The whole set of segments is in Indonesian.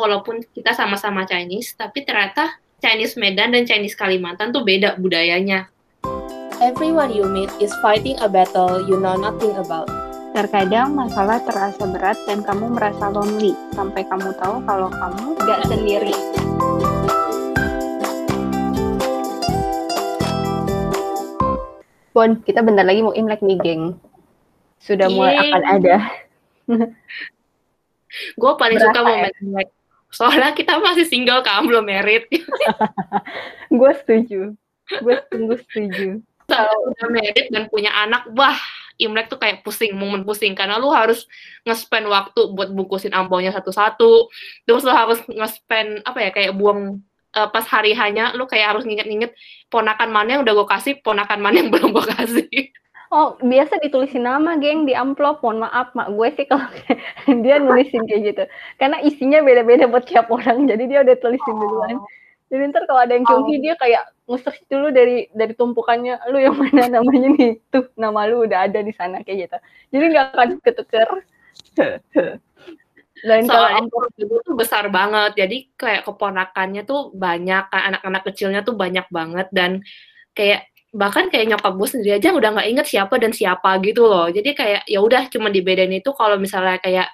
walaupun kita sama-sama Chinese, tapi ternyata Chinese Medan dan Chinese Kalimantan tuh beda budayanya. Everyone you meet is fighting a battle you know nothing about. Terkadang masalah terasa berat dan kamu merasa lonely, sampai kamu tahu kalau kamu gak sendiri. Bon, kita bentar lagi mau Imlek nih, geng. Sudah mulai Yeay. akan ada. Gue paling Berasa suka ya? momen Imlek. Soalnya kita masih single kan, belum married. Gue setuju. Gue sungguh setuju. Kalau udah married dan punya anak, wah, Imlek tuh kayak pusing, momen pusing. Karena lu harus nge-spend waktu buat bungkusin amplopnya satu-satu. Terus lu harus nge-spend, apa ya, kayak buang eh, pas hari hanya, lu kayak harus nginget-nginget ponakan mana yang udah gue kasih, ponakan mana yang belum gue kasih. Oh, biasa ditulisin nama, geng, di amplop. Mohon maaf, mak gue sih kalau dia nulisin kayak gitu. Karena isinya beda-beda buat tiap orang, jadi dia udah tulisin duluan. Jadi ntar kalau ada yang cungki, dia kayak nge-search dulu dari dari tumpukannya, lu yang mana namanya nih, tuh nama lu udah ada di sana kayak gitu. Jadi nggak akan ketuker. Dan kalau Soalnya gue tuh besar banget, jadi kayak keponakannya tuh banyak, kan anak-anak kecilnya tuh banyak banget dan kayak bahkan kayak nyokap gue sendiri aja udah nggak inget siapa dan siapa gitu loh. Jadi kayak ya udah cuma dibedain itu kalau misalnya kayak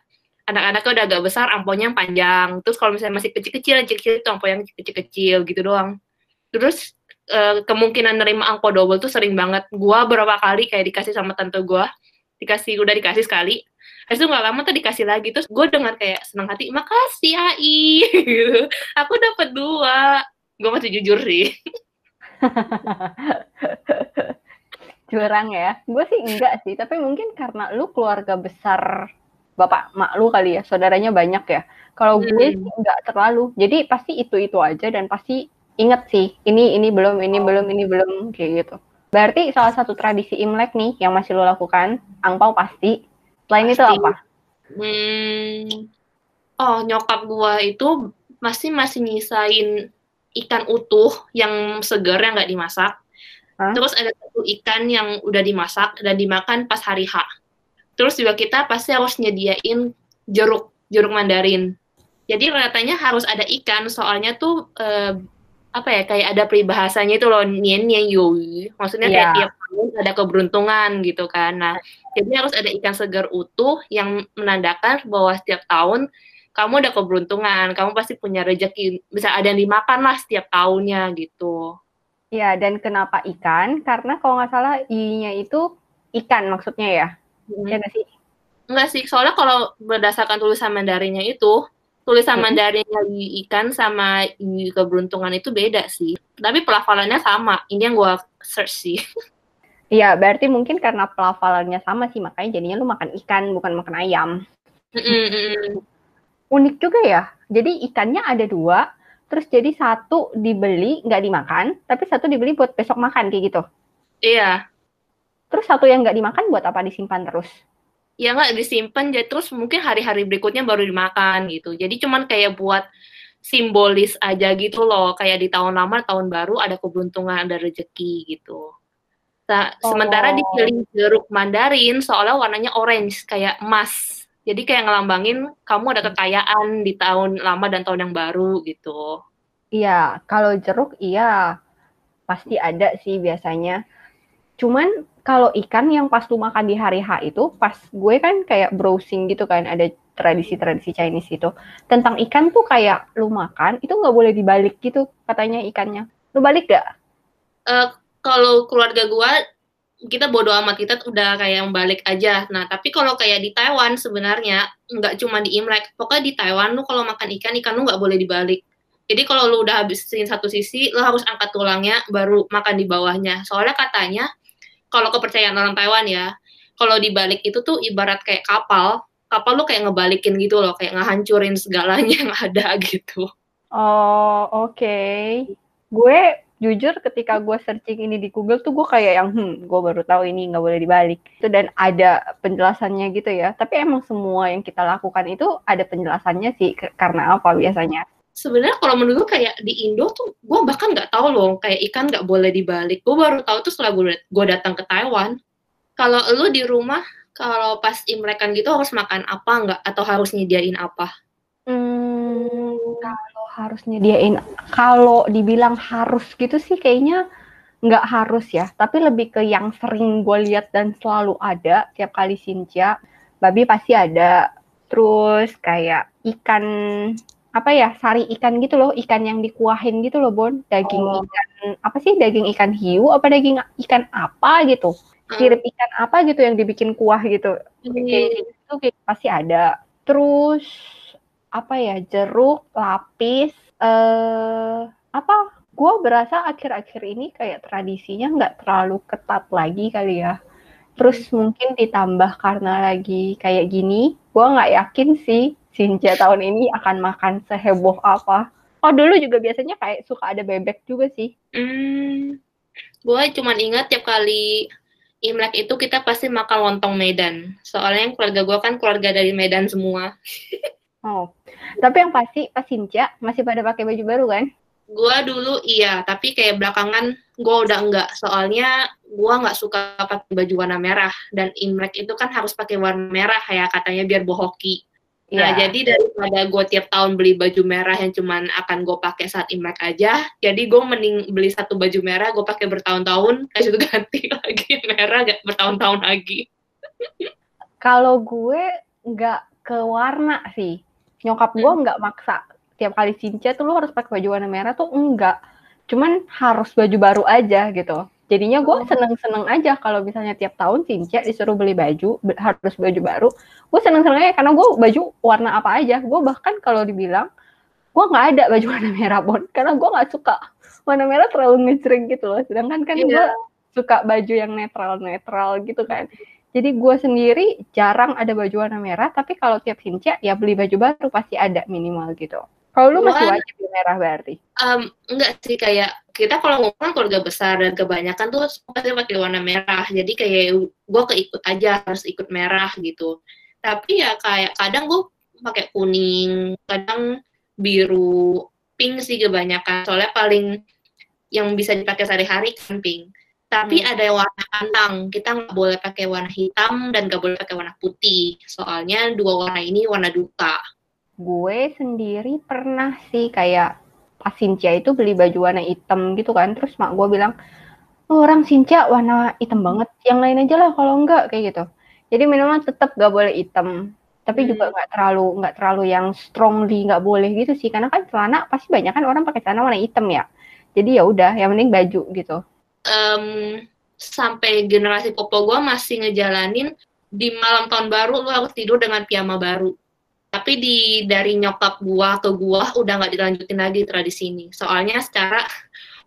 anak-anaknya udah agak besar, amponya yang panjang. Terus kalau misalnya masih kecil-kecil, kecil-kecil itu ampo yang kecil-kecil gitu doang. Terus eh, kemungkinan nerima angpo double tuh sering banget. Gua berapa kali kayak dikasih sama tante gua, dikasih udah dikasih sekali. Habis itu nggak lama tuh dikasih lagi. Terus gue dengan kayak senang hati, makasih Ai. gitu. Aku dapat dua. Gue masih jujur sih. curang ya. Gue sih enggak sih, tapi mungkin karena lu keluarga besar bapak mak lu kali ya, saudaranya banyak ya. Kalau gue Hmm. sih enggak terlalu. Jadi pasti itu-itu aja dan pasti inget sih, ini ini belum, ini belum, ini belum kayak gitu. Berarti salah satu tradisi Imlek nih yang masih lo lakukan, angpau pasti. Selain itu apa? Hmm. Oh, nyokap gua itu masih masih nyisain ikan utuh yang segar yang nggak dimasak. Hah? Terus ada satu ikan yang udah dimasak dan dimakan pas hari H. Terus juga kita pasti harus nyediain jeruk, jeruk mandarin. Jadi katanya harus ada ikan, soalnya tuh eh, apa ya kayak ada peribahasanya itu loh nien nien yui. Maksudnya kayak Iya. tiap tahun ada keberuntungan gitu kan. Nah, jadi harus ada ikan segar utuh yang menandakan bahwa setiap tahun kamu ada keberuntungan, kamu pasti punya rezeki, bisa ada yang dimakan lah setiap tahunnya gitu. Ya, dan kenapa ikan? Karena kalau nggak salah i-nya itu ikan maksudnya ya. Hmm. Ya nggak sih? Enggak sih, soalnya kalau berdasarkan tulisan Mandarinnya itu, tulisan Hmm. Mandarinnya i ikan sama i keberuntungan itu beda sih. Tapi pelafalannya sama. Ini yang gua search sih. Iya, berarti mungkin karena pelafalannya sama sih, makanya jadinya lu makan ikan, bukan makan ayam. Mm-mm, mm-mm. Unik juga ya. Jadi ikannya ada dua, terus jadi satu dibeli nggak dimakan, tapi satu dibeli buat besok makan kayak gitu. Iya. Terus satu yang nggak dimakan buat apa disimpan terus? Ya nggak disimpan, jadi terus mungkin hari-hari berikutnya baru dimakan gitu. Jadi cuman kayak buat simbolis aja gitu loh. Kayak di tahun lama, tahun baru ada keberuntungan, ada rezeki gitu. Nah, sementara Oh. dipilih jeruk mandarin soalnya warnanya orange kayak emas. Jadi kayak ngelambangin kamu ada kekayaan di tahun lama dan tahun yang baru gitu. Iya, kalau jeruk iya pasti ada sih biasanya. Cuman kalau ikan yang pas lu makan di hari H itu, pas gue kan kayak browsing gitu kan, ada tradisi-tradisi Chinese itu. Tentang ikan tuh kayak lu makan, itu nggak boleh dibalik gitu katanya ikannya. Lu balik gak? Eh, kalau keluarga gua kita bodo amat kita udah kayak balik aja. Nah, tapi kalau kayak di Taiwan sebenarnya nggak cuma di Imlek. Pokoknya di Taiwan lu kalau makan ikan, ikan lu nggak boleh dibalik. Jadi kalau lu udah habisin satu sisi, lu harus angkat tulangnya baru makan di bawahnya. Soalnya katanya kalau kepercayaan orang Taiwan ya, kalau dibalik itu tuh ibarat kayak kapal. Kapal lu kayak ngebalikin gitu loh, kayak ngehancurin segalanya yang ada gitu. Oh, oke. Gue jujur ketika gue searching ini di Google tuh gue kayak yang hmm, gue baru tahu ini nggak boleh dibalik. Itu dan ada penjelasannya gitu ya. Tapi emang semua yang kita lakukan itu ada penjelasannya sih karena apa biasanya. sebenarnya kalau menurut gue kayak di Indo tuh gue bahkan nggak tahu loh kayak ikan nggak boleh dibalik gue baru tahu tuh setelah gue gue datang ke Taiwan kalau lu di rumah kalau pas imlekan gitu harus makan apa nggak atau harus nyediain apa Hmm, harus nyediain, kalau dibilang harus gitu sih kayaknya nggak harus ya. Tapi lebih ke yang sering gue lihat dan selalu ada tiap kali Sinja, babi pasti ada. Terus kayak ikan apa ya sari ikan gitu loh, ikan yang dikuahin gitu loh Bon, daging Oh. ikan apa sih daging ikan hiu apa daging ikan apa gitu, sirip ikan apa gitu yang dibikin kuah gitu. Kayak gitu kayak pasti ada. Terus apa ya jeruk, lapis, eh apa? Gua berasa akhir-akhir ini kayak tradisinya nggak terlalu ketat lagi kali ya. Terus mungkin ditambah karena lagi kayak gini, gua nggak yakin sih Sinja tahun ini akan makan seheboh apa. Oh dulu juga biasanya kayak suka ada bebek juga sih. Hmm, gue cuman ingat tiap kali Imlek itu kita pasti makan lontong Medan. Soalnya keluarga gue kan keluarga dari Medan semua. Oh, tapi yang pasti pas Sinja masih pada pakai baju baru kan? Gue dulu iya, tapi kayak belakangan gue udah enggak. Soalnya gue nggak suka pakai baju warna merah. Dan Imlek itu kan harus pakai warna merah ya katanya biar bohoki. Nah, Iya. jadi daripada gue tiap tahun beli baju merah yang cuman akan gue pakai saat Imlek aja, jadi gue mending beli satu baju merah, gue pakai bertahun-tahun, kayak itu ganti lagi merah gak bertahun-tahun lagi. Kalau gue nggak ke warna sih. Nyokap gue nggak maksa. Tiap kali Sinja tuh lu harus pakai baju warna merah tuh enggak. Cuman harus baju baru aja gitu. Jadinya gue seneng-seneng aja kalau misalnya tiap tahun Sinja disuruh beli baju, harus baju baru. Gue seneng-seneng aja karena gue baju warna apa aja. Gue bahkan kalau dibilang, gue nggak ada baju warna merah Bon. Karena gue nggak suka. Warna merah terlalu ngejreng gitu loh. Sedangkan kan Iya. gue suka baju yang netral-netral gitu kan. Jadi gue sendiri jarang ada baju warna merah, tapi kalau tiap Hinca ya beli baju baru pasti ada minimal gitu. Kalau lu masih wajib beli merah berarti. Em, enggak sih kayak kita kalau ngomong keluarga besar dan kebanyakan tuh pasti pakai warna merah. Jadi kayak gue keikut aja harus ikut merah gitu. Tapi ya kayak kadang gue pakai kuning, kadang biru, pink sih kebanyakan. Soalnya paling yang bisa dipakai sehari-hari kan pink. Tapi Hmm. ada warna kantang. Kita nggak boleh pakai warna hitam dan nggak boleh pakai warna putih. Soalnya dua warna ini warna duka. Gue sendiri pernah sih kayak pas Sinca itu beli baju warna hitam gitu kan, terus mak gue bilang, oh, orang Sinca warna hitam banget, yang lain aja lah kalau enggak kayak gitu. Jadi minimal tetap gak boleh hitam, tapi Hmm. juga nggak terlalu nggak terlalu yang strongly nggak boleh gitu sih, karena kan celana pasti banyak kan orang pakai celana warna hitam ya. Jadi ya udah, yang penting baju gitu. Em, sampai generasi popo gue masih ngejalanin di malam tahun baru lu harus tidur dengan piyama baru. Tapi di dari nyokap gua ke gua udah nggak dilanjutin lagi tradisi ini. Soalnya secara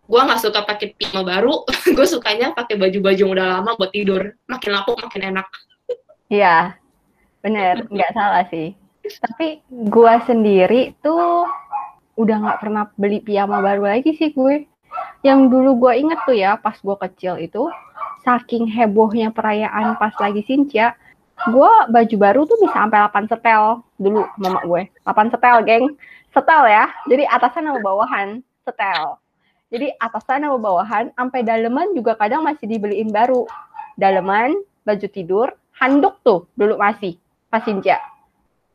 gua nggak suka pakai piyama baru, gue sukanya pakai baju-baju udah lama buat tidur. Makin lapuk makin enak. Iya, bener, nggak salah sih. Tapi gua sendiri tuh udah nggak pernah beli piyama baru lagi sih gue. Yang dulu gua inget tuh ya, pas gua kecil itu, saking hebohnya perayaan pas lagi Sinca, gua baju baru tuh bisa sampai 8 setel dulu mama gue. 8 setel, geng. Setel ya. Jadi atasan sama bawahan, setel. Jadi atasan sama bawahan, sampai daleman juga kadang masih dibeliin baru. Daleman, baju tidur, handuk tuh dulu masih pas Sinja.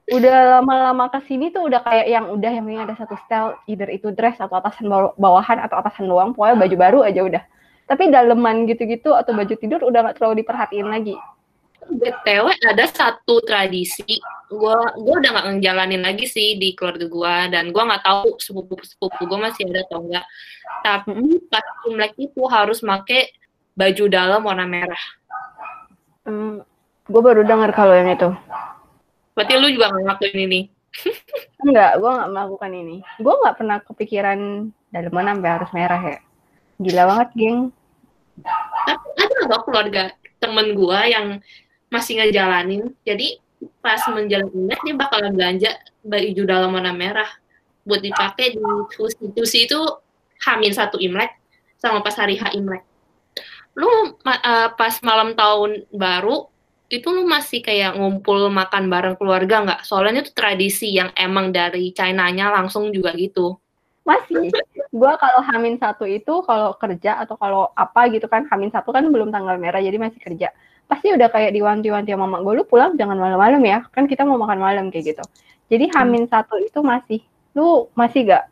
Udah lama-lama ke sini tuh udah kayak yang udah yang penting ada satu style, either itu dress atau atasan baw- bawahan atau atasan doang, pokoknya baju baru aja udah. Tapi daleman gitu-gitu atau baju tidur udah nggak terlalu diperhatiin lagi. BTW ada satu tradisi gua gua udah nggak ngejalanin lagi sih di keluarga gua dan gua nggak tahu sepupu sepupu gua masih ada atau enggak tapi pas Imlek itu harus make baju dalam warna merah Hmm, gue baru dengar kalau yang itu. Berarti lu juga nggak ngelakuin ini Enggak, gue nggak melakukan ini. Gue nggak pernah kepikiran daleman sampai harus merah ya. Gila banget, geng. tapi ada nggak keluarga temen gua yang masih ngejalanin jadi pas menjelang Imlek dia bakalan belanja baju dalam warna merah buat dipakai di institusi itu Hamin satu Imlek sama pas hari H Imlek lu eh, pas malam tahun baru itu lu masih kayak ngumpul makan bareng keluarga nggak? Soalnya itu tradisi yang emang dari China-nya langsung juga gitu. Masih. Gue kalau Hamin satu itu kalau kerja atau kalau apa gitu kan Hamin satu kan belum tanggal merah jadi masih kerja. Pasti udah kayak diwanti-wanti sama mama gue lu pulang jangan malam-malam ya kan kita mau makan malam kayak gitu. Jadi Hamin satu itu masih Lu masih gak?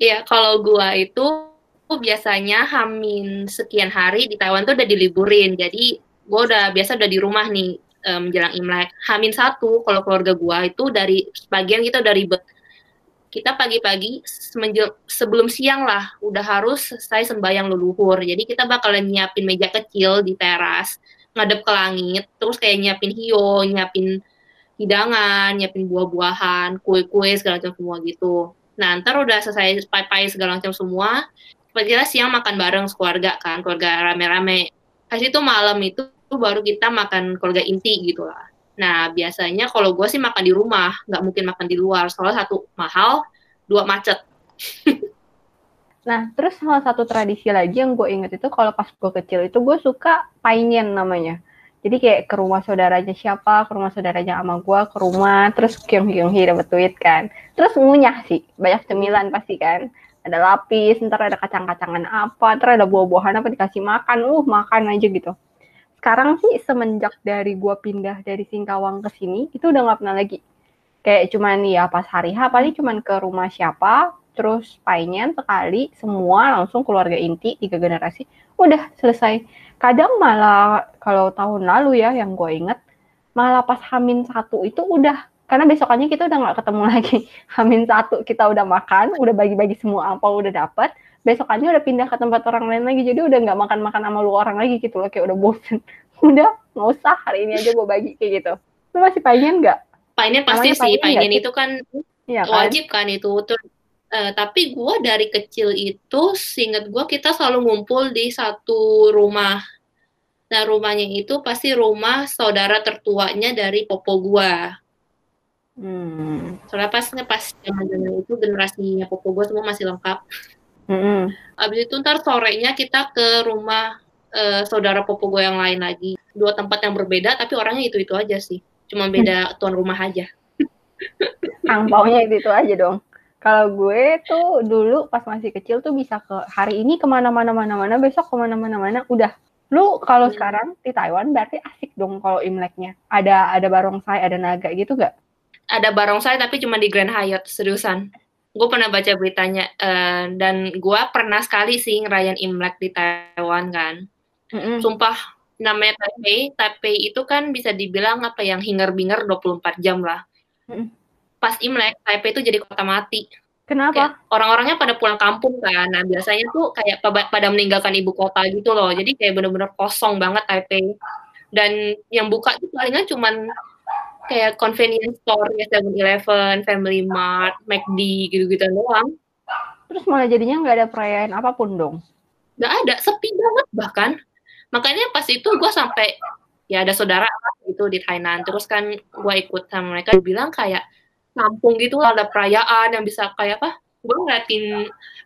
Iya, kalau gua itu biasanya hamin sekian hari di Taiwan tuh udah diliburin. Jadi gua udah biasa udah di rumah nih um, menjelang Imlek. Hamin satu kalau keluarga gua itu dari sebagian kita udah ribet. Kita pagi-pagi sebelum siang lah udah harus selesai sembahyang leluhur. Jadi kita bakalan nyiapin meja kecil di teras, ngadep ke langit, terus kayak nyiapin hio, nyiapin hidangan, nyiapin buah-buahan, kue-kue segala macam semua gitu. Nah, ntar udah selesai pai-pai segala macam semua, kita siang makan bareng keluarga kan, keluarga rame-rame. Kasih itu malam itu baru kita makan keluarga inti gitu lah. Nah, biasanya kalau gue sih makan di rumah, nggak mungkin makan di luar. Soalnya satu mahal, dua macet. nah, terus salah satu tradisi lagi yang gue inget itu kalau pas gue kecil itu gue suka painyen namanya jadi kayak ke rumah saudaranya siapa, ke rumah saudaranya sama gue, ke rumah, terus kiong kiong dapat duit kan. Terus ngunyah sih, banyak cemilan pasti kan. Ada lapis, ntar ada kacang-kacangan apa, ntar ada buah-buahan apa dikasih makan, uh makan aja gitu. Sekarang sih semenjak dari gue pindah dari Singkawang ke sini, itu udah nggak pernah lagi. Kayak cuman ya pas hari H paling cuman ke rumah siapa, terus painnya sekali, semua langsung keluarga inti, tiga generasi, udah selesai kadang malah kalau tahun lalu ya yang gue inget malah pas Hamin satu itu udah karena besokannya kita udah nggak ketemu lagi Hamin satu kita udah makan udah bagi-bagi semua apa udah dapet besokannya udah pindah ke tempat orang lain lagi jadi udah nggak makan-makan sama lu orang lagi gitu loh kayak udah bosen. Udah nggak usah hari ini aja gue bagi kayak gitu. Lu masih pengen nggak? Pengen pasti sih pengen itu kan, ya, kan? wajib kan itu. Tuh Uh, tapi gue dari kecil itu, seinget gue kita selalu ngumpul di satu rumah. Nah, rumahnya itu pasti rumah saudara tertuanya dari popo gua. Hmm. Soalnya pas pas zaman itu generasinya popo gua semua masih lengkap. Hmm. Abis itu ntar sorenya kita ke rumah uh, saudara popo gua yang lain lagi. Dua tempat yang berbeda tapi orangnya itu itu aja sih. Cuma beda hmm. tuan rumah aja. Angpaunya itu itu aja dong. Kalau gue tuh dulu pas masih kecil tuh bisa ke hari ini ke mana-mana mana-mana, besok ke mana-mana mana, udah Lu kalau hmm. sekarang di Taiwan berarti asik dong kalau Imleknya. Ada ada barongsai, ada naga gitu gak? Ada barongsai tapi cuma di Grand Hyatt, seriusan. Gue pernah baca beritanya uh, dan gue pernah sekali sih ngerayain Imlek di Taiwan kan. Mm-hmm. Sumpah namanya Taipei, Taipei itu kan bisa dibilang apa yang hingar-bingar 24 jam lah. Mm-hmm. Pas Imlek, Taipei itu jadi kota mati Kenapa? Orang-orangnya pada pulang kampung kan. Nah, biasanya tuh kayak pada meninggalkan ibu kota gitu loh. Jadi kayak bener-bener kosong banget Taipei. Dan yang buka itu palingan cuman kayak convenience store ya 7-Eleven, Family Mart, McD gitu-gitu doang. Terus malah jadinya nggak ada perayaan apa pun dong? Nggak ada, sepi banget bahkan. Makanya pas itu gue sampai ya ada saudara gitu di Thailand. Terus kan gue ikut sama mereka bilang kayak kampung gitu ada perayaan yang bisa kayak apa gue ngeliatin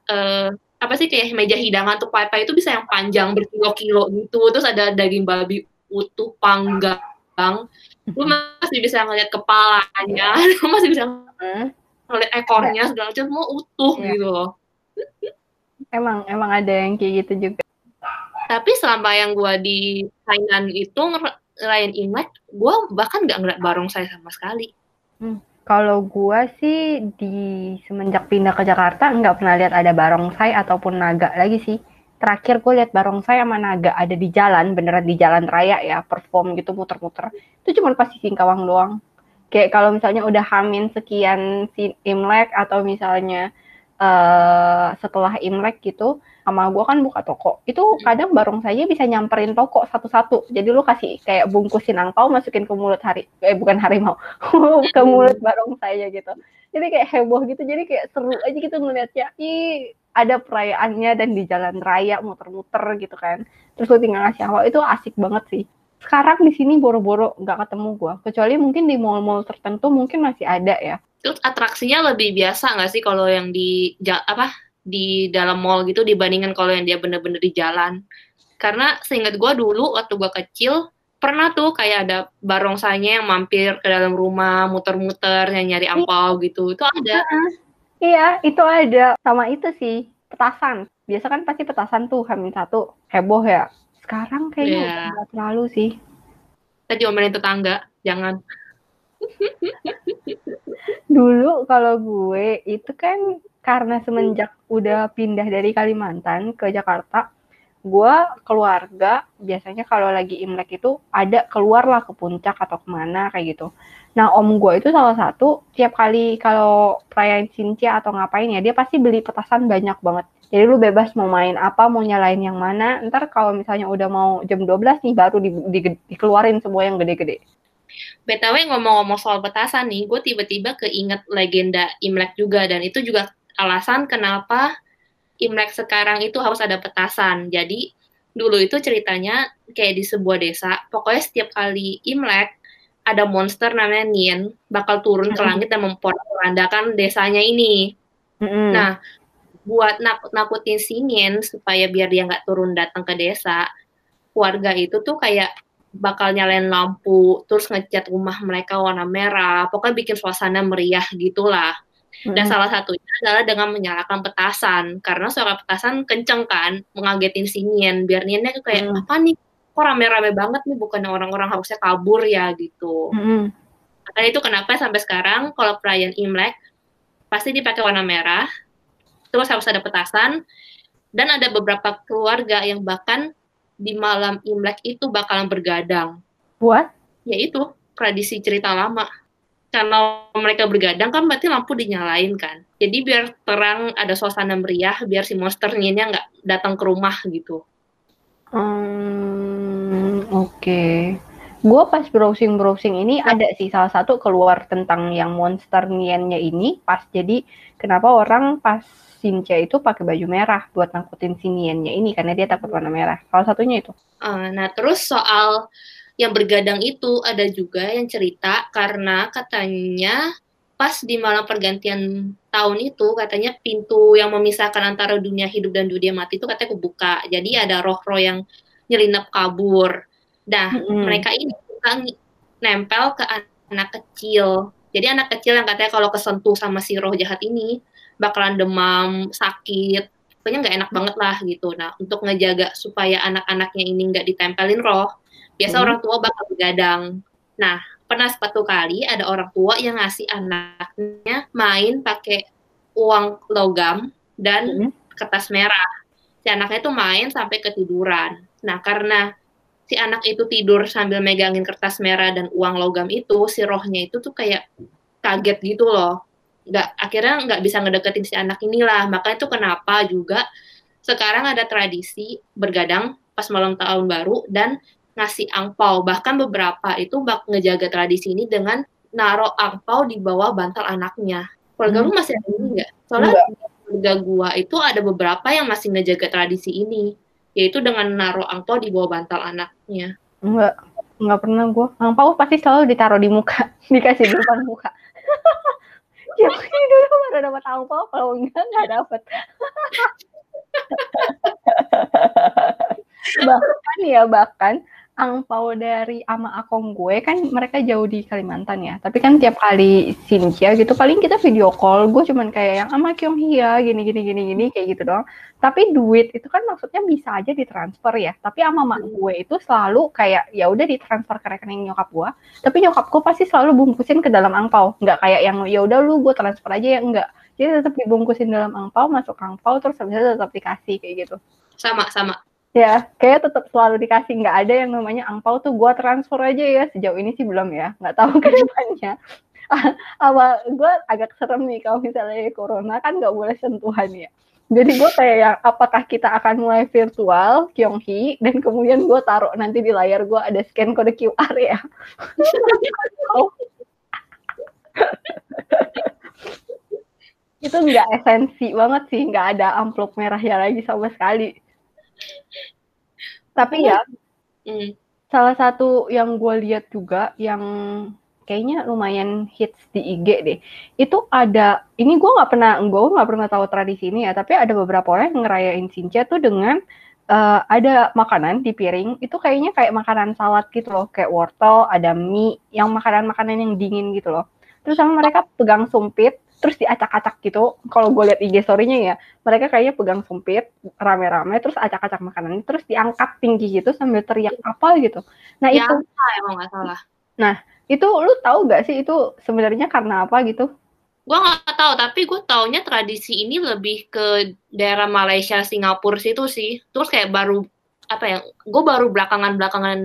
uh, apa sih kayak meja hidangan tuh pai itu bisa yang panjang berkilo-kilo gitu terus ada daging babi utuh panggang lu masih bisa ngeliat kepalanya lu masih bisa ngeliat ekornya segala macam semua utuh ya. gitu loh emang emang ada yang kayak gitu juga tapi selama yang gue di Thailand itu ngerayain Imlek gue bahkan nggak ngeliat barong saya sama sekali hmm. Kalau gua sih di semenjak pindah ke Jakarta nggak pernah lihat ada barongsai ataupun naga lagi sih. Terakhir gue lihat barongsai sama naga ada di jalan, beneran di jalan raya ya, perform gitu muter-muter. Itu cuma pas di Singkawang doang. Kayak kalau misalnya udah hamin sekian si Imlek atau misalnya uh, setelah Imlek gitu, sama gue kan buka toko. Itu kadang barong saja bisa nyamperin toko satu-satu. Jadi lu kasih kayak bungkusin angpau masukin ke mulut hari eh bukan harimau, ke mulut barong saya gitu. Jadi kayak heboh gitu. Jadi kayak seru aja gitu ngeliatnya. Ih, ada perayaannya dan di jalan raya muter-muter gitu kan. Terus lu tinggal ngasih awal itu asik banget sih. Sekarang di sini boro-boro nggak ketemu gue. Kecuali mungkin di mall-mall tertentu mungkin masih ada ya. Terus atraksinya lebih biasa nggak sih kalau yang di apa di dalam mall gitu dibandingkan kalau yang dia bener-bener di jalan. Karena seingat gue dulu waktu gue kecil pernah tuh kayak ada barongsanya yang mampir ke dalam rumah muter-muter yang nyari ampau gitu itu ada. Iya itu ada sama itu sih petasan. Biasa kan pasti petasan tuh hamil satu heboh ya. Sekarang kayaknya yeah. terlalu sih. Kita diomelin tetangga, jangan. Dulu kalau gue itu kan karena semenjak udah pindah dari Kalimantan ke Jakarta, gue keluarga biasanya kalau lagi Imlek itu ada keluar lah ke puncak atau ke mana kayak gitu. Nah om gue itu salah satu tiap kali kalau perayaan Cincia atau ngapain ya dia pasti beli petasan banyak banget. Jadi lu bebas mau main apa, mau nyalain yang mana. Ntar kalau misalnya udah mau jam 12 nih baru di, di, dikeluarin semua yang gede-gede. BTW ngomong-ngomong soal petasan nih, gue tiba-tiba keinget legenda Imlek juga dan itu juga alasan kenapa Imlek sekarang itu harus ada petasan. Jadi dulu itu ceritanya kayak di sebuah desa, pokoknya setiap kali Imlek ada monster namanya Nien bakal turun ke langit dan memporak-porandakan desanya ini. Mm-hmm. Nah, buat nakut-nakutin si Nien supaya biar dia nggak turun datang ke desa, keluarga itu tuh kayak bakal nyalain lampu, terus ngecat rumah mereka warna merah, pokoknya bikin suasana meriah gitulah. Dan Mm-mm. salah satunya adalah dengan menyalakan petasan, karena suara petasan kenceng kan, mengagetin si Nien, biar Niennya tuh kayak, Mm. apa nih, kok rame-rame banget nih, bukan orang-orang harusnya kabur ya, gitu. Mm-mm. Makanya itu kenapa sampai sekarang, kalau perayaan Imlek, pasti dipakai warna merah, terus harus ada petasan, dan ada beberapa keluarga yang bahkan di malam Imlek itu bakalan bergadang. Buat? Yaitu tradisi cerita lama. Karena mereka bergadang kan berarti lampu dinyalain kan. Jadi biar terang, ada suasana meriah, biar si monsternya nggak datang ke rumah gitu. Hmm, oke. Gue pas browsing-browsing ini ada sih salah satu keluar tentang yang monster ini pas jadi kenapa orang pas Sinca itu pakai baju merah buat nangkutin si niennya ini karena dia takut warna merah. Salah satunya itu. Uh, nah terus soal yang bergadang itu ada juga yang cerita karena katanya pas di malam pergantian tahun itu katanya pintu yang memisahkan antara dunia hidup dan dunia mati itu katanya kebuka. Jadi ada roh-roh yang nyelinap kabur. Nah, Mm-mm. mereka ini nempel ke anak kecil. Jadi anak kecil yang katanya kalau kesentuh sama si roh jahat ini bakalan demam, sakit, pokoknya nggak enak banget lah gitu. Nah, untuk ngejaga supaya anak-anaknya ini nggak ditempelin roh, biasa Hmm. orang tua bakal begadang. Nah, pernah suatu kali ada orang tua yang ngasih anaknya main pakai uang logam dan Mm-mm. kertas merah. Si anaknya tuh main sampai ketiduran. Nah, karena si anak itu tidur sambil megangin kertas merah dan uang logam itu, si rohnya itu tuh kayak kaget gitu loh. Nggak, akhirnya nggak bisa ngedeketin si anak inilah. Makanya itu kenapa juga sekarang ada tradisi bergadang pas malam tahun baru dan ngasih angpau. Bahkan beberapa itu bak ngejaga tradisi ini dengan naruh angpau di bawah bantal anaknya. Keluarga lu masih ada ini nggak? Soalnya keluarga gua itu ada beberapa yang masih ngejaga tradisi ini, yaitu dengan naruh angpau di bawah bantal anaknya. Enggak, enggak pernah gue. Angpau pasti selalu ditaruh di muka, dikasih di depan muka. ya dulu baru dapat angpau, kalau enggak enggak dapat. bahkan ya bahkan angpau dari ama akong gue kan mereka jauh di Kalimantan ya. Tapi kan tiap kali Sinja gitu paling kita video call gue cuman kayak yang ama Kyung Hia gini gini gini gini kayak gitu doang. Tapi duit itu kan maksudnya bisa aja ditransfer ya. Tapi ama mak gue itu selalu kayak ya udah ditransfer ke rekening nyokap gue tapi nyokap gue pasti selalu bungkusin ke dalam angpau nggak kayak yang ya udah lu gue transfer aja ya enggak jadi tetap dibungkusin dalam angpau masuk angpau terus habis itu tetap dikasih kayak gitu. Sama sama. Ya, kayak tetap selalu dikasih nggak ada yang namanya angpau tuh gua transfer aja ya sejauh ini sih belum ya nggak tahu ke depannya. Awal gue agak serem nih kalau misalnya corona kan nggak boleh sentuhan ya. Jadi gue kayak yang apakah kita akan mulai virtual Kyonghi dan kemudian gue taruh nanti di layar gue ada scan kode QR ya. itu nggak esensi banget sih nggak ada amplop merah ya lagi sama sekali tapi ya Hmm. salah satu yang gue lihat juga yang kayaknya lumayan hits di IG deh itu ada ini gue nggak pernah gue nggak pernah tahu tradisi ini ya tapi ada beberapa orang yang ngerayain Sinja tuh dengan uh, ada makanan di piring itu kayaknya kayak makanan salad gitu loh kayak wortel ada mie yang makanan-makanan yang dingin gitu loh terus sama mereka pegang sumpit terus diacak-acak gitu. Kalau gue lihat IG story-nya ya, mereka kayaknya pegang sumpit rame-rame terus acak-acak makanan terus diangkat tinggi gitu sambil teriak apa gitu. Nah, Ya, itu emang nggak salah. Itu lu tahu gak sih itu sebenarnya karena apa gitu? Gua nggak tahu, tapi gue taunya tradisi ini lebih ke daerah Malaysia, Singapura situ sih. Terus kayak baru apa ya? Gue baru belakangan-belakangan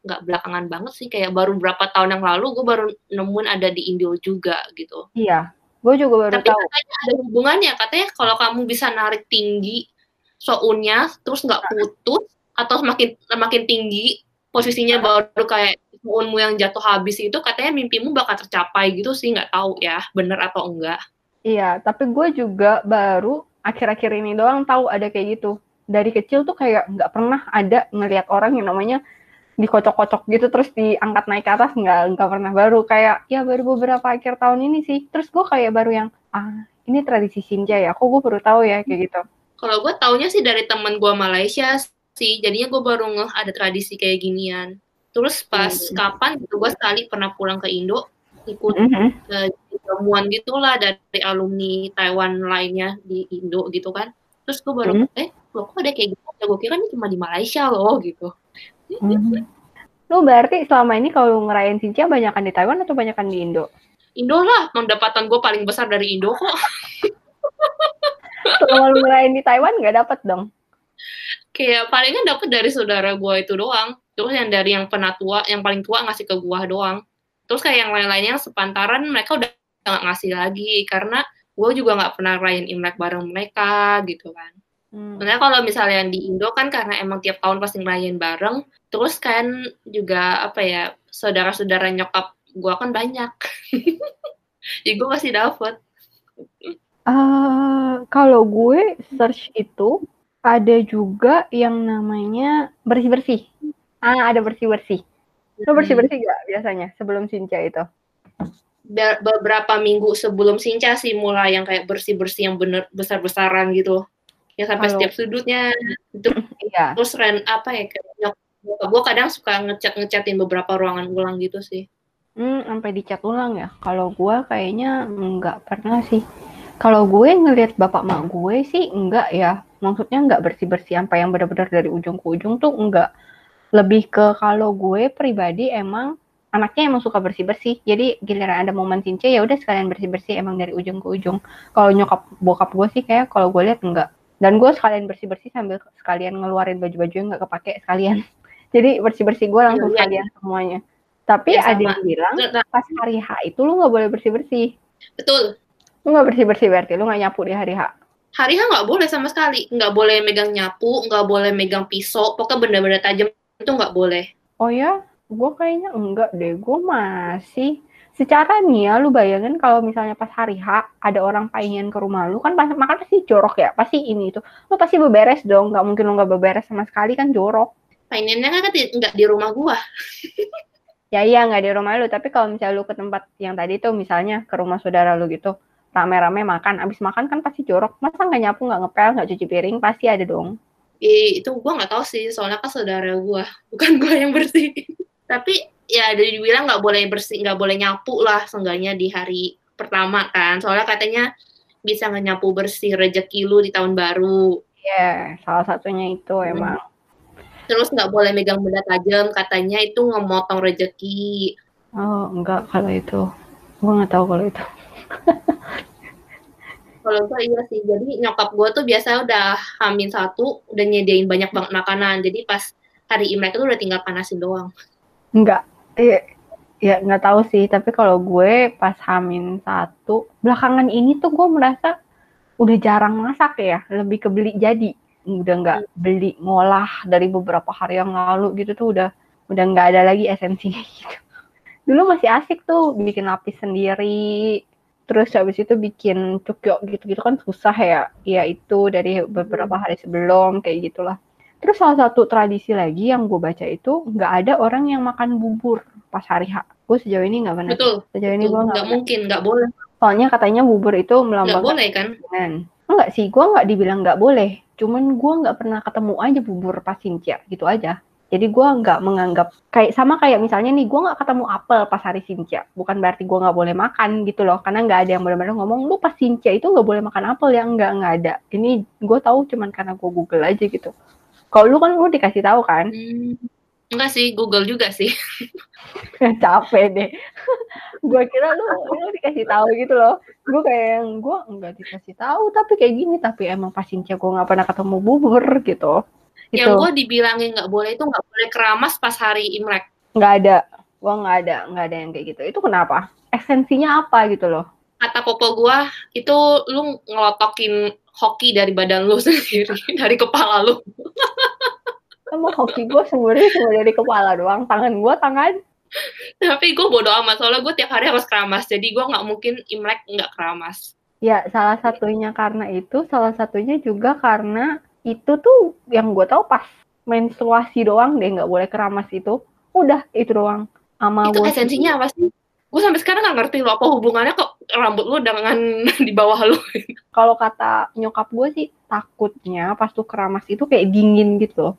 nggak belakangan banget sih, kayak baru berapa tahun yang lalu gue baru nemuin ada di Indo juga gitu. Iya, gue juga baru Tapi tahu. katanya ada hubungannya, katanya kalau kamu bisa narik tinggi sounnya, terus nggak putus atau semakin semakin tinggi posisinya baru kayak sounmu yang jatuh habis itu, katanya mimpimu bakal tercapai gitu sih, nggak tahu ya bener atau enggak. Iya, tapi gue juga baru akhir-akhir ini doang tahu ada kayak gitu. Dari kecil tuh kayak nggak pernah ada ngelihat orang yang namanya dikocok-kocok gitu terus diangkat naik ke atas nggak nggak pernah baru kayak ya baru beberapa akhir tahun ini sih terus gue kayak baru yang ah ini tradisi Sinja ya kok gue baru tahu ya kayak gitu Kalau gue taunya sih dari temen gue Malaysia sih, jadinya gue baru ngeh ada tradisi kayak ginian. Terus pas Hmm. kapan gitu, gue sekali pernah pulang ke Indo, ikut Mhm. ke jamuan gitulah dari alumni Taiwan lainnya di Indo gitu kan. Terus gue baru, Hmm. eh loh kok ada kayak gitu? Gue kira ini cuma di Malaysia loh gitu. Mhm. Lu berarti selama ini kalau ngerayain Sinja banyakan di Taiwan atau banyakan di Indo? Indo lah, pendapatan gue paling besar dari Indo kok. Kalau lu ngerayain di Taiwan nggak dapet dong? Kayak palingan dapet dari saudara gue itu doang. Terus yang dari yang penatua, yang paling tua ngasih ke gue doang. Terus kayak yang lain-lainnya yang sepantaran mereka udah nggak ngasih lagi karena gue juga nggak pernah rayain Imlek bareng mereka gitu kan. Hmm. Kalau misalnya di Indo kan karena emang tiap tahun pasti ngerayain bareng, terus kan juga apa ya saudara-saudara nyokap gue kan banyak, jadi gue pasti dapet. Eh, kalau gue search itu ada juga yang namanya bersih-bersih. Ah, ada bersih-bersih. Lo bersih-bersih gak biasanya sebelum Sinja itu? Be- beberapa minggu sebelum Sinca sih mulai yang kayak bersih-bersih yang bener besar-besaran gitu. Yang sampai Kalau- setiap sudutnya. Itu Iya. terus ren apa ya kayak gue kadang suka ngecat ngecatin beberapa ruangan ulang gitu sih. Hmm, sampai dicat ulang ya. Kalau gue kayaknya nggak pernah sih. Kalau gue ngelihat bapak mak gue sih enggak ya. Maksudnya nggak bersih-bersih sampai yang benar-benar dari ujung ke ujung tuh enggak. Lebih ke kalau gue pribadi emang anaknya emang suka bersih-bersih. Jadi giliran ada momen cince ya udah sekalian bersih-bersih emang dari ujung ke ujung. Kalau nyokap bokap gue sih kayak kalau gue lihat enggak. Dan gue sekalian bersih-bersih sambil sekalian ngeluarin baju-baju yang nggak kepake sekalian. Jadi bersih-bersih gue langsung Iya, iya. sekalian semuanya. Tapi Ya, ada yang bilang Nah, pas hari H itu lu nggak boleh bersih-bersih. Betul. Lu nggak bersih-bersih berarti lu nggak nyapu di hari H. Hari H nggak boleh sama sekali, nggak boleh megang nyapu, nggak boleh megang pisau, pokoknya benda-benda tajam itu nggak boleh. Oh ya, gue kayaknya enggak deh. Gue masih secara nih ya, lu bayangin kalau misalnya pas hari H ada orang paingan ke rumah lu kan pas makan pasti jorok ya, pasti ini itu. Lu pasti beberes dong, nggak mungkin lu nggak beberes sama sekali kan jorok. Painannya kan nggak di rumah gua. Ya iya nggak di rumah lu, tapi kalau misalnya lu ke tempat yang tadi tuh misalnya ke rumah saudara lu gitu, rame-rame makan, abis makan kan pasti jorok. Masa nggak nyapu, nggak ngepel, nggak cuci piring, pasti ada dong. Eh, itu gua nggak tahu sih, soalnya kan saudara gua, bukan gua yang bersih. Tapi ya ada dibilang nggak boleh bersih, nggak boleh nyapu lah, seenggaknya di hari pertama kan. Soalnya katanya bisa nyapu bersih rezeki lu di tahun baru. Iya, salah satunya itu Hmm. emang. Terus nggak boleh megang benda tajam, katanya itu ngemotong rezeki. Oh, enggak kalau itu. Gue nggak tahu kalau itu. Kalau gue iya sih, jadi nyokap gue tuh biasa udah hamin satu, udah nyediain banyak banget makanan. Jadi pas hari Imlek itu udah tinggal panasin doang. Enggak. Iya, ya nggak tahu sih. Tapi kalau gue pas Hamin satu, belakangan ini tuh gue merasa udah jarang masak ya. Lebih ke beli jadi. Udah nggak beli ngolah dari beberapa hari yang lalu gitu tuh udah udah nggak ada lagi esensinya gitu. Dulu masih asik tuh bikin lapis sendiri. Terus habis itu bikin cukyo gitu-gitu kan susah ya. Ya itu dari beberapa hari sebelum kayak gitulah. Terus salah satu tradisi lagi yang gue baca itu nggak ada orang yang makan bubur pas hari H. Gue sejauh ini nggak pernah. Betul, Sejauh ini gue nggak nggak mungkin, nggak boleh. Soalnya katanya bubur itu Nggak melambangkan boleh kan? Enggak sih, gue nggak dibilang nggak boleh. Cuman gue nggak pernah ketemu aja bubur pas Sincia, gitu aja. Jadi gue nggak menganggap kayak sama kayak misalnya nih gue nggak ketemu apel pas hari Sincia. Bukan berarti gue nggak boleh makan gitu loh. Karena nggak ada yang benar-benar ngomong lu pas Sincia itu nggak boleh makan apel ya nggak nggak ada. Ini gue tahu cuman karena gue Google aja gitu. Kalau lu kan lu dikasih tahu kan? Hmm, Enggak sih, Google juga sih. Capek deh. gue kira lu, lu dikasih tahu gitu loh. Gue kayak yang gue enggak dikasih tahu tapi kayak gini tapi emang pastinya gue nggak pernah ketemu bubur gitu. Yang Gitu. gue dibilangin nggak boleh itu nggak boleh keramas pas hari Imlek. Nggak ada. Gue nggak ada, nggak ada yang kayak gitu. Itu kenapa? Esensinya apa gitu loh? Kata popo gue, itu lu ngelotokin hoki dari badan lu sendiri, dari kepala lu. Emang hoki gue sebenarnya cuma dari kepala doang. Tangan gue tangan. Tapi gue bodo amat, soalnya gue tiap hari harus keramas. Jadi gue nggak mungkin Imlek nggak keramas. Ya salah satunya karena itu, salah satunya juga karena itu tuh yang gue tahu pas menstruasi doang deh nggak boleh keramas itu. Udah itu doang. Sama itu esensinya apa sih? Gue sampai sekarang nggak ngerti lo apa hubungannya kok rambut lu dengan di bawah lu. kalau kata nyokap gue sih takutnya pas tuh keramas itu kayak dingin gitu loh.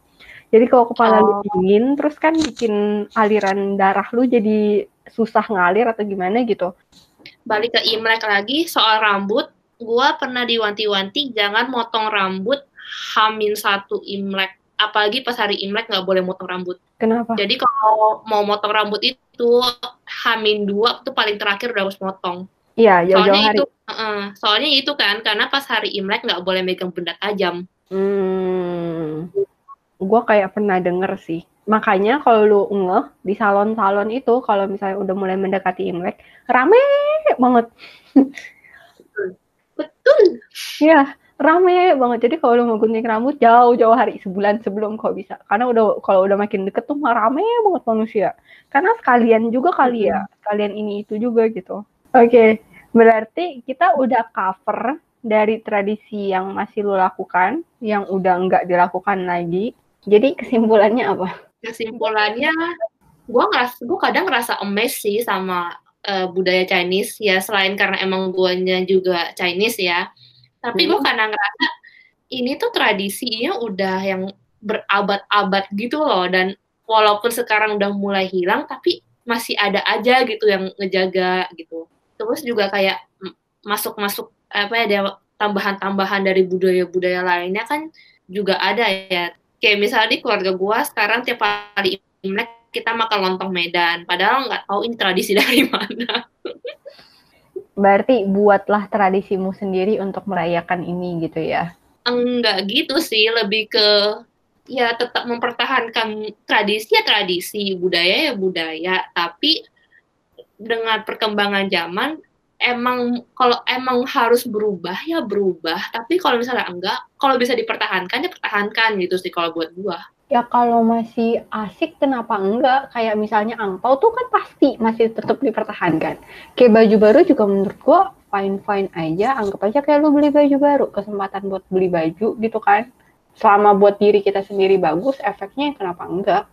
Jadi kalau kepala lu Oh. dingin, terus kan bikin aliran darah lu jadi susah ngalir atau gimana gitu. Balik ke Imlek lagi soal rambut, gue pernah diwanti-wanti jangan motong rambut hamin satu Imlek. Apalagi pas hari Imlek nggak boleh motong rambut. Kenapa? Jadi kalau mau motong rambut itu hamin dua itu paling terakhir udah harus motong. Iya, jauh-jauh Soalnya hari. itu, Heeh, soalnya itu kan karena pas hari Imlek nggak boleh megang benda tajam. Hmm, gue kayak pernah denger sih. Makanya kalau lu ngeh di salon-salon itu, kalau misalnya udah mulai mendekati Imlek, rame banget. Betul. Iya, rame banget. Jadi kalau lu mau gunting rambut jauh-jauh hari, sebulan sebelum kau bisa. Karena udah kalau udah makin deket tuh mah rame banget manusia. Karena sekalian juga kali ya, sekalian ini itu juga gitu. Oke, berarti kita udah cover dari tradisi yang masih lu lakukan, yang udah nggak dilakukan lagi. Jadi kesimpulannya apa? Kesimpulannya, gue ngeras, gue kadang ngerasa amazed sih sama eh, budaya Chinese ya selain karena emang guanya juga Chinese ya. Tapi gue Hmm. kadang ngerasa ini tuh tradisinya udah yang berabad-abad gitu loh dan walaupun sekarang udah mulai hilang tapi masih ada aja gitu yang ngejaga gitu. Terus juga kayak masuk-masuk apa ya ada tambahan-tambahan dari budaya-budaya lainnya kan juga ada ya. Kayak misalnya di keluarga gua sekarang tiap kali Imlek kita makan lontong Medan, padahal nggak tahu ini tradisi dari mana. Berarti buatlah tradisimu sendiri untuk merayakan ini gitu ya. Enggak gitu sih, lebih ke ya tetap mempertahankan tradisi ya tradisi, budaya ya budaya, tapi dengan perkembangan zaman emang kalau emang harus berubah ya berubah, tapi kalau misalnya enggak, kalau bisa dipertahankan ya pertahankan gitu sih kalau buat gua. Ya kalau masih asik kenapa enggak? Kayak misalnya angpau tuh kan pasti masih tetap dipertahankan. Kayak baju baru juga menurut gua fine-fine aja. Anggap aja kayak lu beli baju baru, kesempatan buat beli baju gitu kan. Selama buat diri kita sendiri bagus, efeknya kenapa enggak?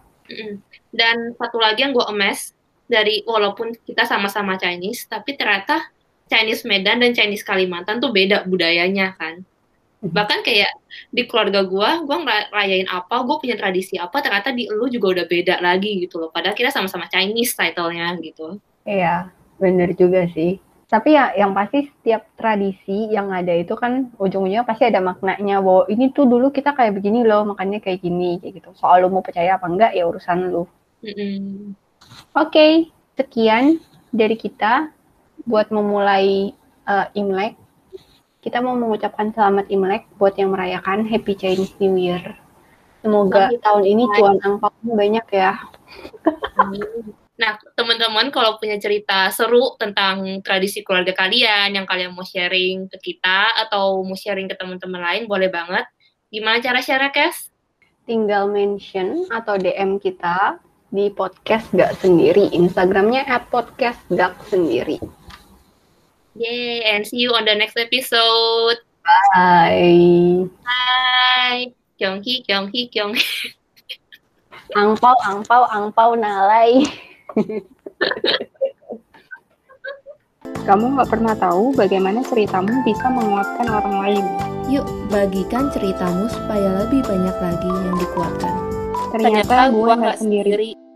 Dan satu lagi yang gue emes dari walaupun kita sama-sama Chinese, tapi ternyata Chinese Medan dan Chinese Kalimantan tuh beda budayanya kan. Mhm. Bahkan kayak di keluarga gue, gue ngerayain apa, gue punya tradisi apa, ternyata di lu juga udah beda lagi gitu loh. Padahal kita sama-sama Chinese title-nya gitu. Iya, bener juga sih. Tapi ya yang pasti setiap tradisi yang ada itu kan ujung-ujungnya pasti ada maknanya bahwa ini tuh dulu kita kayak begini loh, makanya kayak gini kayak gitu. Soal lu mau percaya apa enggak ya urusan lu. Mm-mm. Oke, sekian dari kita buat memulai eh, Imlek. Kita mau mengucapkan selamat Imlek buat yang merayakan Happy Chinese New Year. Semoga tahun ini cuan angpaunya banyak ya. Nah, teman-teman kalau punya cerita seru tentang tradisi keluarga kalian yang kalian mau sharing ke kita atau mau sharing ke teman-teman lain, boleh banget. Gimana cara share Kes? Tinggal mention atau DM kita di podcast gak sendiri. Instagramnya at podcast gak sendiri. Yay, and see you on the next episode. Bye. Bye. Kyonghi, Kyonghi, Kyonghi. Angpau, angpau, angpau nalai. Kamu nggak pernah tahu bagaimana ceritamu bisa menguatkan orang lain. Yuk, bagikan ceritamu supaya lebih banyak lagi yang dikuatkan. Ternyata, gue nggak sendiri. sendiri.